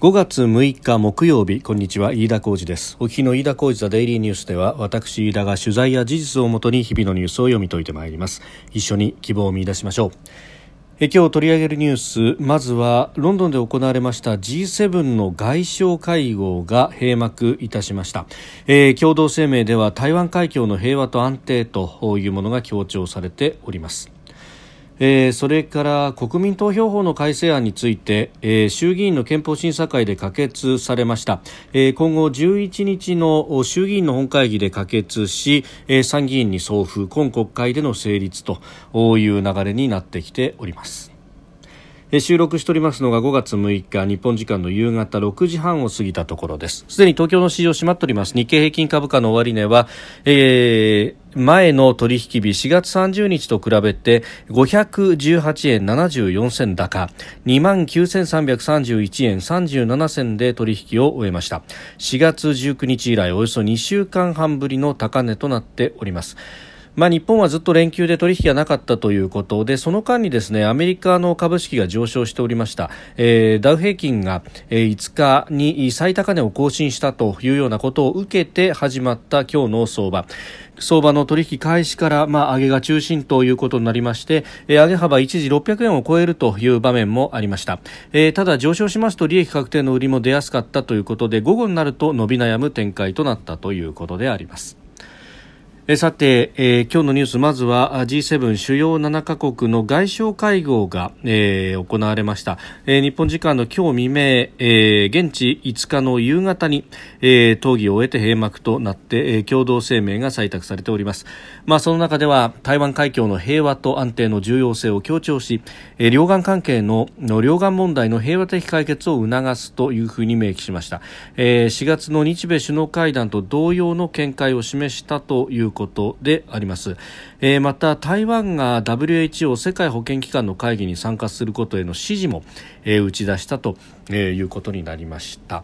5月6日木曜日こんにちは飯田浩二です。お聞きの飯田浩二ザデイリーニュースでは私飯田が取材や事実をもとに日々のニュースを読み解いてまいります。一緒に希望を見出しましょう。え今日取り上げるニュースまずはロンドンで行われました G7 の外相会合が閉幕いたしました、えー、共同声明では台湾海峡の平和と安定というものが強調されております。えー、それから国民投票法の改正案について、えー、衆議院の憲法審査会で可決されました、えー、今後11日の衆議院の本会議で可決し、えー、参議院に送付今国会での成立という流れになってきております。収録しておりますのが5月6日日本時間の夕方6時半を過ぎたところです。すでに東京の市場閉まっております。日経平均株価の終値は、えー、前の取引日4月30日と比べて518円74銭高2万9331円37銭で取引を終えました。4月19日以来およそ2週間半ぶりの高値となっております。まあ、日本はずっと連休で取引がなかったということでその間にですねアメリカの株式が上昇しておりました、えー、ダウ平均が、えー、5日に最高値を更新したというようなことを受けて始まった今日の相場。相場の取引開始から、まあ、上げが中心ということになりまして、えー、上げ幅一時600円を超えるという場面もありました、えー、ただ上昇しますと利益確定の売りも出やすかったということで午後になると伸び悩む展開となったということであります。えさて、えー、今日のニュースまずは G7 主要7カ国の外相会合が、えー、行われました、えー、日本時間の今日未明、え現地5日の夕方に、え討議を終えて閉幕となって、え共同声明が採択されております、まあ、その中では台湾海峡の平和と安定の重要性を強調し、え両岸関係のの両岸問題の平和的解決を促すというふうに明記しました、え4月の日米首脳会談と同様の見解を示したということであります、えー、また台湾が WHO 世界保健機関の会議に参加することへの支持も、えー、打ち出したということになりました。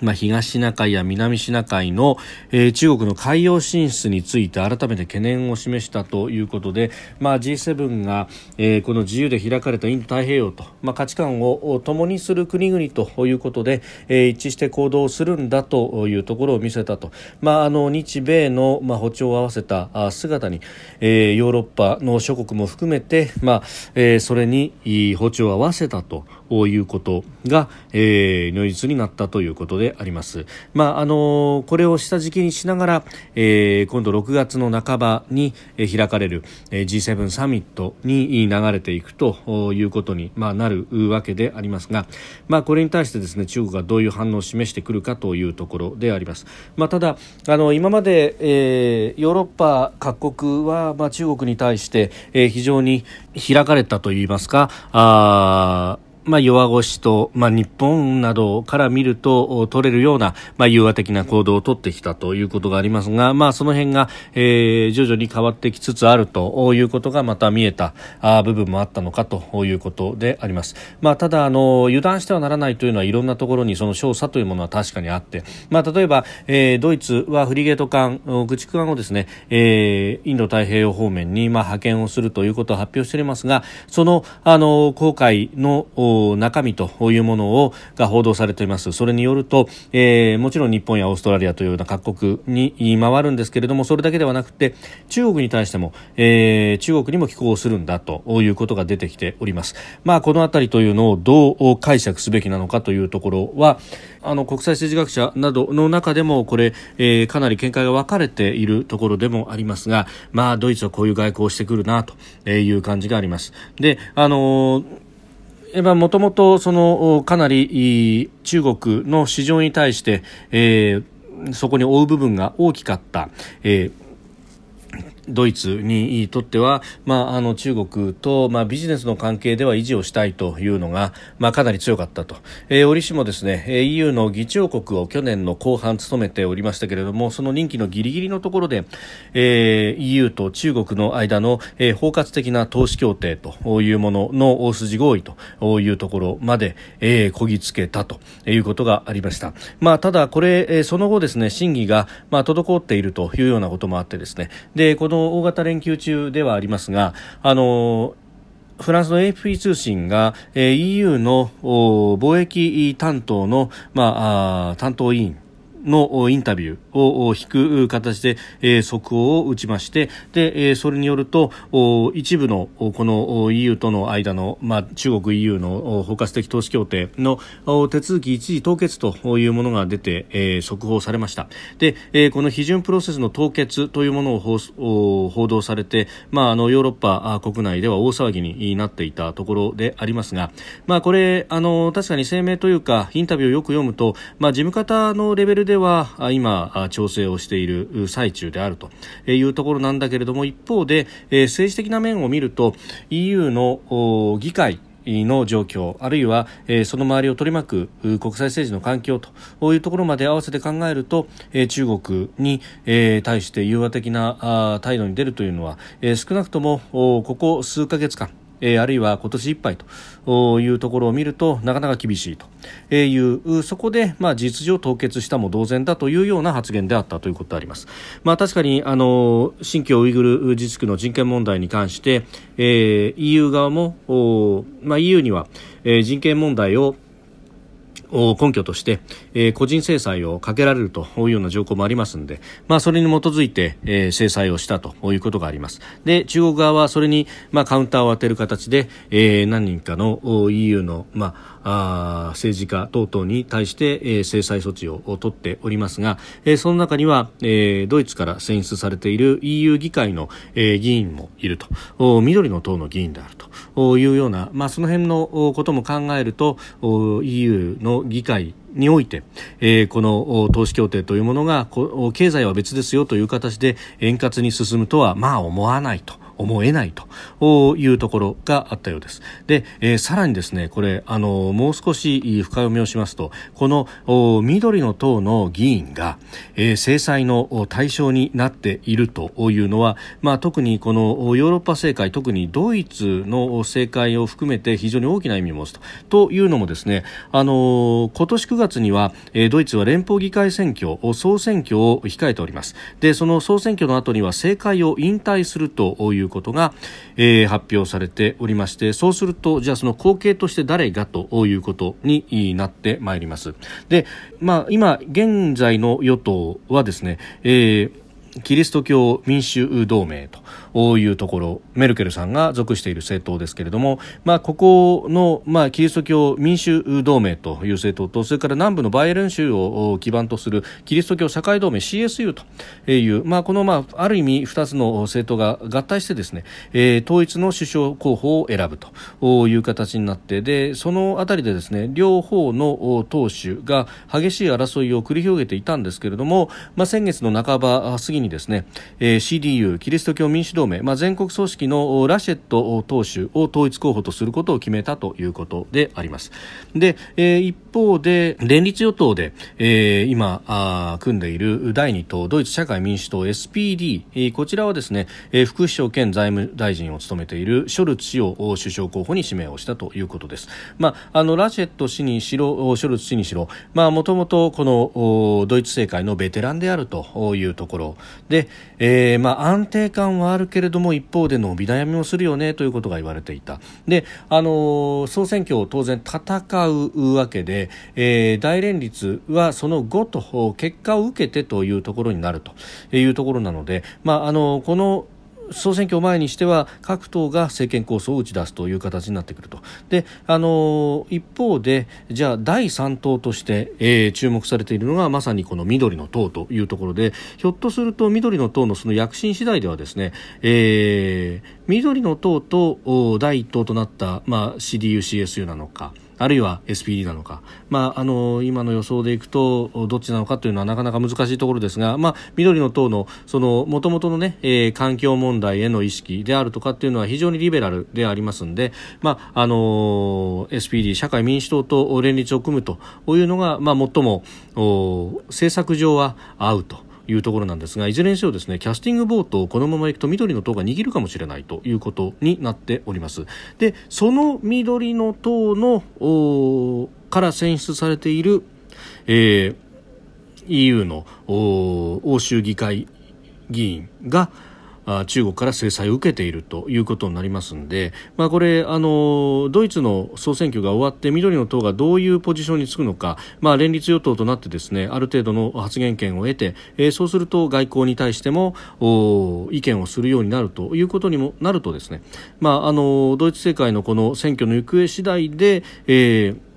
まあ、東シナ海や南シナ海の、えー、中国の海洋進出について改めて懸念を示したということで、まあ、G7 が、えー、この自由で開かれたインド太平洋と、まあ、価値観を共にする国々ということで、えー、一致して行動するんだというところを見せたと、まあ、あの日米の、まあ、歩調を合わせた姿に、えー、ヨーロッパの諸国も含めて、まあえー、それに歩調を合わせたと。いうことが、えー、如実になったということであります。まああのこれを下敷きにしながら、えー、今度6月の半ばに開かれる G7 サミットに流れていくということに、まあ、なるわけでありますが、まあ、これに対してですね中国がどういう反応を示してくるかというところであります。まあ、ただあの今まで、えー、ヨーロッパ各国は、まあ、中国に対して、えー、非常に開かれたといいますかあまあ、弱腰と、まあ、日本などから見ると取れるような、まあ、融和的な行動を取ってきたということがありますが、まあ、その辺が、えー、徐々に変わってきつつあるということがまた見えたあ部分もあったのかということであります。まあ、ただあの油断してはならないというのはいろんなところにその少佐というものは確かにあって、まあ、例えば、えー、ドイツはフリゲート艦駆逐艦をですね、えー、インド太平洋方面に、まあ、派遣をするということを発表していますがそのあの航海の中身というものをが報道されていますそれによると、えー、もちろん日本やオーストラリアというような各国に回るんですけれどもそれだけではなくて中国に対しても、えー、中国にも寄港するんだということが出てきております、まあ、このあたりというのをどう解釈すべきなのかというところはあの国際政治学者などの中でもこれ、えー、かなり見解が分かれているところでもありますが、まあ、ドイツはこういう外交をしてくるなという感じがあります。であのーもともとそのかなり中国の市場に対して、えー、そこに追う部分が大きかった、えードイツにとっては、まあ、あの中国と、まあ、ビジネスの関係では維持をしたいというのが、まあ、かなり強かったと、えー、折しもですね EU の議長国を去年の後半務めておりましたけれどもその任期のギリギリのところで、えー、EU と中国の間の、えー、包括的な投資協定というものの大筋合意というところまで、えー、こぎつけたということがありました、まあ、ただこれ、えー、その後ですね審議が、まあ、滞っているというようなこともあってですね。でこの大型連休中ではありますがあのフランスの AFP 通信が、え、EU の貿易担当の、まあ、担当委員のインタビューを引く形で、えー、速報を打ちましてで、え、それによると一部のこの EU との間の、まあ、中国 EU の包括的投資協定の手続き一時凍結というものが出て、え、速報されました。で、え、この批准プロセスの凍結というものを報道されて、まあ、あのヨーロッパ国内では大騒ぎになっていたところでありますが、まあ、これあの確かに声明というかインタビューをよく読むと、まあ、事務方のレベルででは今調整をしている最中であるというところなんだけれども一方で政治的な面を見ると EU の議会の状況あるいは、その周りを取り巻く国際政治の環境というところまで合わせて考えると、中国に、対して融和的な態度に出るというのは、少なくともここ数ヶ月間えー、あるいは今年いっぱいというところを見るとなかなか厳しいというそこで、まあ、事実上凍結したも同然だというような発言であったということであります。まあ、確かにあの新疆ウイグル自治区の人権問題に関して、えー、EU 側も、まあ、EU には、えー、人権問題を根拠として、えー、個人制裁をかけられるというような条項もありますので、まあ、それに基づいて、えー、制裁をしたということがあります。で中国側はそれに、まあ、カウンターを当てる形で、えー、何人かの EU の、まああ政治家等々に対して、えー、制裁措置を取っておりますが、えー、その中には、えー、ドイツから選出されている EU 議会の、えー、議員もいると。緑の党の議員であるというような、まあ、その辺のことも考えると EU の議会において、えー、この投資協定というものが経済は別ですよという形で円滑に進むとはまあ思わないと。思えないというところがあったようです。で、えー、さらにですね、これ、あの、もう少し深読みをしますと、この緑の党の議員が、えー、制裁の対象になっているというのは、まあ、特にこのヨーロッパ政界、特にドイツの政界を含めて非常に大きな意味を持つと。というのもですね、あの、今年9月には、えー、ドイツは連邦議会選挙、総選挙を控えております。で、その総選挙の後には政界を引退するということが、えー、発表されておりましてそうするとじゃあその後継として誰がということになってまいります。で、まあ、今現在の与党はですね、えーキリスト教民主同盟というところメルケルさんが属している政党ですけれども、まあ、ここの、まあ、キリスト教民主同盟という政党とそれから南部のバイエルン州を基盤とするキリスト教社会同盟 CSU という、まあ、この、まあ、ある意味2つの政党が合体してですね、えー、統一の首相候補を選ぶという形になってでそのあたりでですね両方の党首が激しい争いを繰り広げていたんですけれども、まあ、先月の半ば過ぎにですね、えー、CDU キリスト教民主同盟、まあ、全国組織のラシェット党首を統一候補とすることを決めたということであります。で、えー、一方で連立与党で、えー、今あ組んでいる第2党ドイツ社会民主党 SPD、えー、こちらはですね、えー、副首相兼財務大臣を務めているショルツ氏を首相候補に指名をしたということです、まあ、あのラシェット氏にしろショルツ氏にしろまあもともとこのドイツ政界のベテランであるというところ。で、えー、まあ、安定感はあるけれども一方で伸び悩みもするよねということが言われていた。で、あの、総選挙を当然戦うわけで、えー、大連立はその後と結果を受けてというところになるというところなので、まあ、あのこの総選挙を前にしては各党が政権構想を打ち出すという形になってくると。であの一方でじゃあ第3党として、えー、注目されているのがまさにこの緑の党というところでひょっとすると緑の党のその躍進次第ではですね、えー、緑の党と第1党となった、まあ、CDU、CSU なのかあるいは SPD なのか、まあ、あの今の予想でいくとどっちなのかというのはなかなか難しいところですが、まあ、緑の党のもともとの、ねえー、環境問題への意識であるとかっていうのは非常にリベラルでありますので、まああの SPD 社会民主党と連立を組むというのが、まあ、最も政策上は合うと。いうところなんですがいずれにせよですねキャスティングボートをこのままいくと緑の党が握るかもしれないということになっております。でその緑の党のから選出されている、えー、EU の欧州議会議員が中国から制裁を受けているということになりますので、まあ、これあのドイツの総選挙が終わって緑の党がどういうポジションにつくのか、まあ、連立与党となってですねある程度の発言権を得て、えー、そうすると外交に対しても意見をするようになるということにもなるとですね、まあ、あのドイツ政界のこの選挙の行方次第で、えー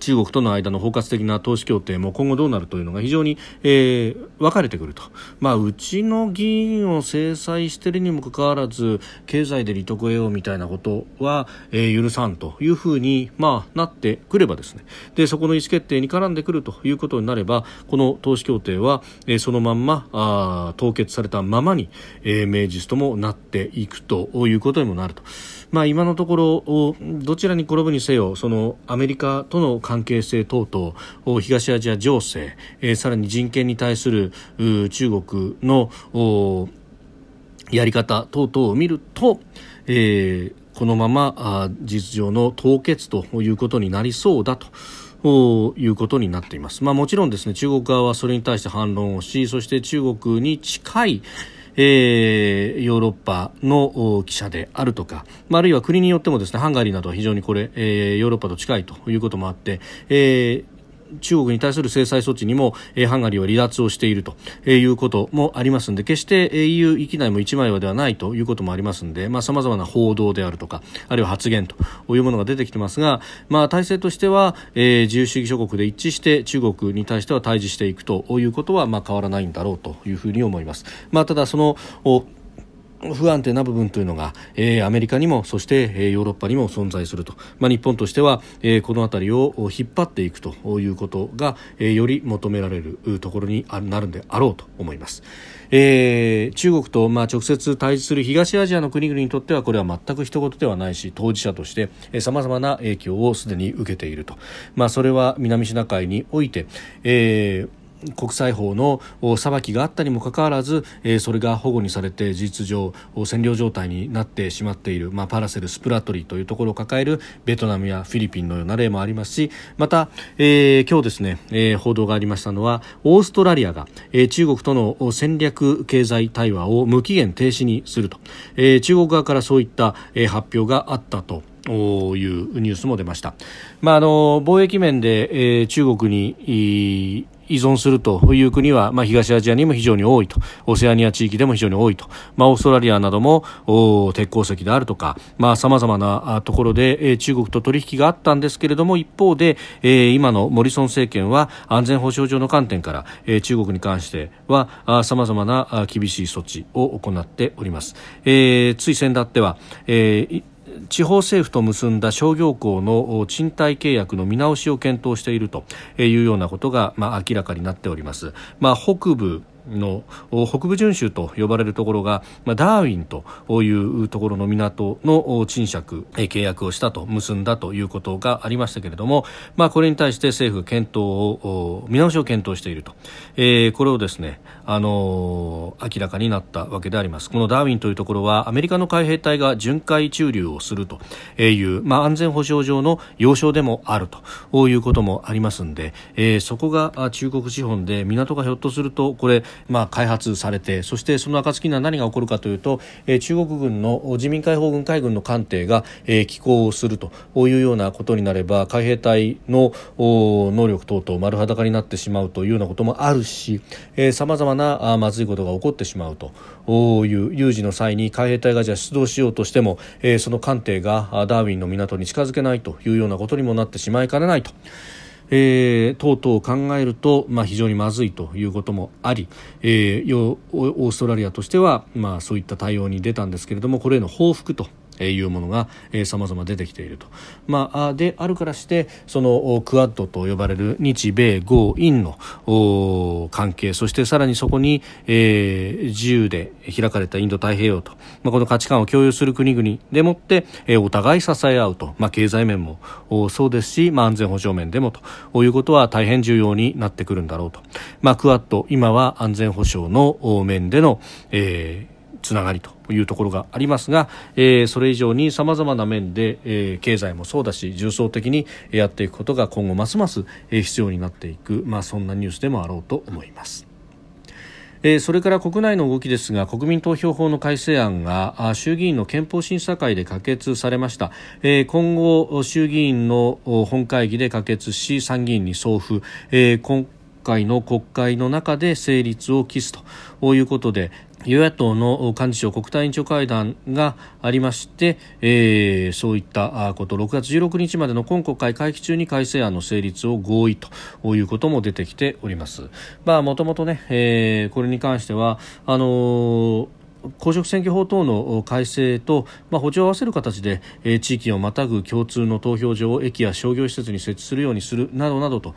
中国との間の包括的な投資協定も今後どうなるというのが非常に、えー、分かれてくると、まあ、うちの議員を制裁しているにもかかわらず経済で利得を得ようみたいなことは、えー、許さんというふうに、まあ、なってくればですねでそこの意思決定に絡んでくるということになればこの投資協定は、えー、そのまんまあ凍結されたままに、えー、名実ともなっていくということにもなると。まあ、今のところどちらに転ぶにせよそのアメリカとの関係性等々東アジア情勢、えー、さらに人権に対する中国のやり方等々を見ると、えー、このまま実上の凍結ということになりそうだと。いうことになっています。まあ、もちろんですね中国側はそれに対して反論をしそして中国に近いえー、ヨーロッパの記者であるとか、まあ、あるいは国によってもですねハンガリーなどは非常にこれ、えー、ヨーロッパと近いということもあって、えー中国に対する制裁措置にも、えー、ハンガリーは離脱をしていると、えー、いうこともありますので決して EU 域内も一枚岩ではないということもありますのでさまざ、まな報道であるとかあるいは発言というものが出てきてますが、まあ、体制としては、えー、自由主義諸国で一致して中国に対しては対峙していくということは、まあ、変わらないんだろうというふうに思います。まあ、ただその不安定な部分というのが、えー、アメリカにもそして、えー、ヨーロッパにも存在すると、まあ、日本としては、えー、この辺りを引っ張っていくということが、えー、より求められるところになるんであろうと思います。えー、中国とまあ直接対峙する東アジアの国々にとってはこれは全く一言ではないし当事者としてさまざまな影響をすでに受けていると、まあ、それは南シナ海において、えー国際法の裁きがあったにもかかわらず、えー、それが保護にされて事実上占領状態になってしまっている、まあ、パラセルスプラトリーというところを抱えるベトナムやフィリピンのような例もありますしまた、えー、今日ですね、えー、報道がありましたのはオーストラリアが、えー、中国との戦略経済対話を無期限停止にすると、えー、中国側からそういった、えー、発表があったというニュースも出ました。まあ、あの貿易面で、えー、中国に依存するという国は、まあ、東アジアにも非常に多いとオセアニア地域でも非常に多いと、まあ、オーストラリアなども鉄鉱石であるとかさまざ、まなところで、えー、中国と取引があったんですけれども一方で、えー、今のモリソン政権は安全保障上の観点から、えー、中国に関してはさまざまな厳しい措置を行っております。えー、つい先だっては、えー地方政府と結んだ商業校の賃貸契約の見直しを検討しているというようなことが、まあ、明らかになっております。まあ、北部の北部巡州と呼ばれるところが、まあ、ダーウィンというところの港の賃借契約をしたと結んだということがありましたけれども、まあ、これに対して政府検討を見直しを検討していると、えー、これをですね、あの、明らかになったわけであります。このダーウィンというところはアメリカの海兵隊が巡回駐留をするという、まあ、安全保障上の要衝でもあるということもありますので、えー、そこが中国資本で港がひょっとするとこれまあ、開発されてそしてその暁には何が起こるかというと、え、中国軍の人民解放軍海軍の艦艇が、え、寄港をするというようなことになれば海兵隊の能力等々丸裸になってしまうというようなこともあるしさまざまなあまずいことが起こってしまうという有事の際に海兵隊がじゃ出動しようとしても、え、その艦艇がダーウィンの港に近づけないというようなことにもなってしまいかねないと。えー、等々を考えると、まあ、非常にまずいということもあり、えー、オーストラリアとしては、まあ、そういった対応に出たんですけれどもこれへの報復というものがさまざま出てきていると、まあ、であるからしてそのクアッドと呼ばれる日米豪印の関係そしてさらにそこに、えー、自由で開かれたインド太平洋と、まあ、この価値観を共有する国々でもって、えー、お互い支え合うと、まあ、経済面もそうですし、まあ、安全保障面でもと。いうことは大変重要になってくるんだろうと、まあ、クアッド今は安全保障の面での、えーつながりというところがありますが、えー、それ以上にさまざまな面で、えー、経済もそうだし重層的にやっていくことが今後ますます必要になっていく、まあ、そんなニュースでもあろうと思います。えそれから国内の動きですが国民投票法の改正案が衆議院の憲法審査会で可決されました、え今後衆議院の本会議で可決し参議院に送付、え今回の国会の中で成立を期すということで与野党の幹事長国対委員長会談がありまして、えー、そういったこと6月16日までの今国会会期中に改正案の成立を合意ということも出てきております。まあ、もともとね、えー、これに関してはあのー公職選挙法等の改正と、まあ、補助を合わせる形で、えー、地域をまたぐ共通の投票所を駅や商業施設に設置するようにするなどなどと、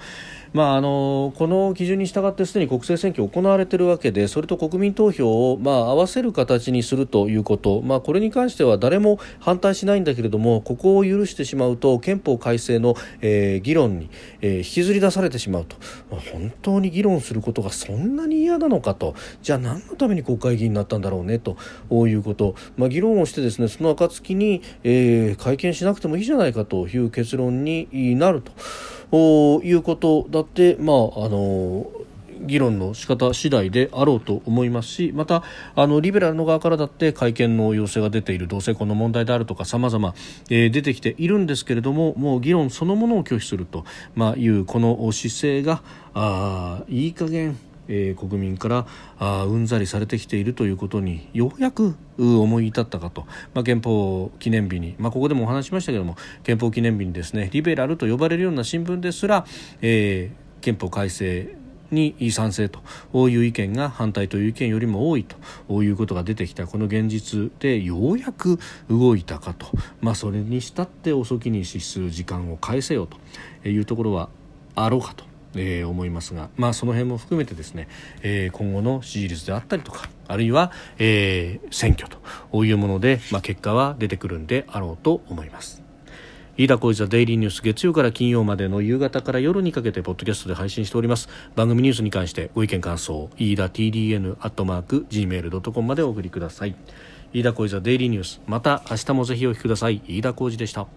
まあ、あのこの基準に従ってすでに国政選挙行われているわけでそれと国民投票を、まあ、合わせる形にするということ、まあ、これに関しては誰も反対しないんだけれどもここを許してしまうと憲法改正の、えー、議論に、えー、引きずり出されてしまうと、本当に議論することがそんなに嫌なのかと。じゃあ何のために国会議員になったんだろうねということ、まあ、議論をしてですねその暁に、えー、会見しなくてもいいじゃないかという結論になると。いうことだって、まあ、あの議論の仕方次第であろうと思いますしまたあのリベラルの側からだって会見の要請が出ている同性婚の問題であるとかさまざま出てきているんですけれどももう議論そのものを拒否すると、まあ、いうこの姿勢があいい加減えー、国民からあうんざりされてきているということにようやく思い至ったかと、まあ、憲法記念日に、まあ、ここでもお話しましたけども憲法記念日にですねリベラルと呼ばれるような新聞ですら、えー、憲法改正に賛成という意見が反対という意見よりも多いということが出てきた。この現実でようやく動いたかと、まあ、それにしたって遅きに資する時間を返せよというところはあろうかと。えー、思いますが、まあ、その辺も含めてですね、えー、今後の支持率であったりとかあるいは、えー、選挙というもので、まあ、結果は出てくるんであろうと思います。飯田浩司ザデイリーニュース月曜から金曜までの夕方から夜にかけてポッドキャストで配信しております。番組ニュースに関してご意見感想飯田 TDN アットマーク Gmail.com までお送りください。飯田浩司ザデイリーニュース。また明日もぜひお聞きください。飯田浩司でした。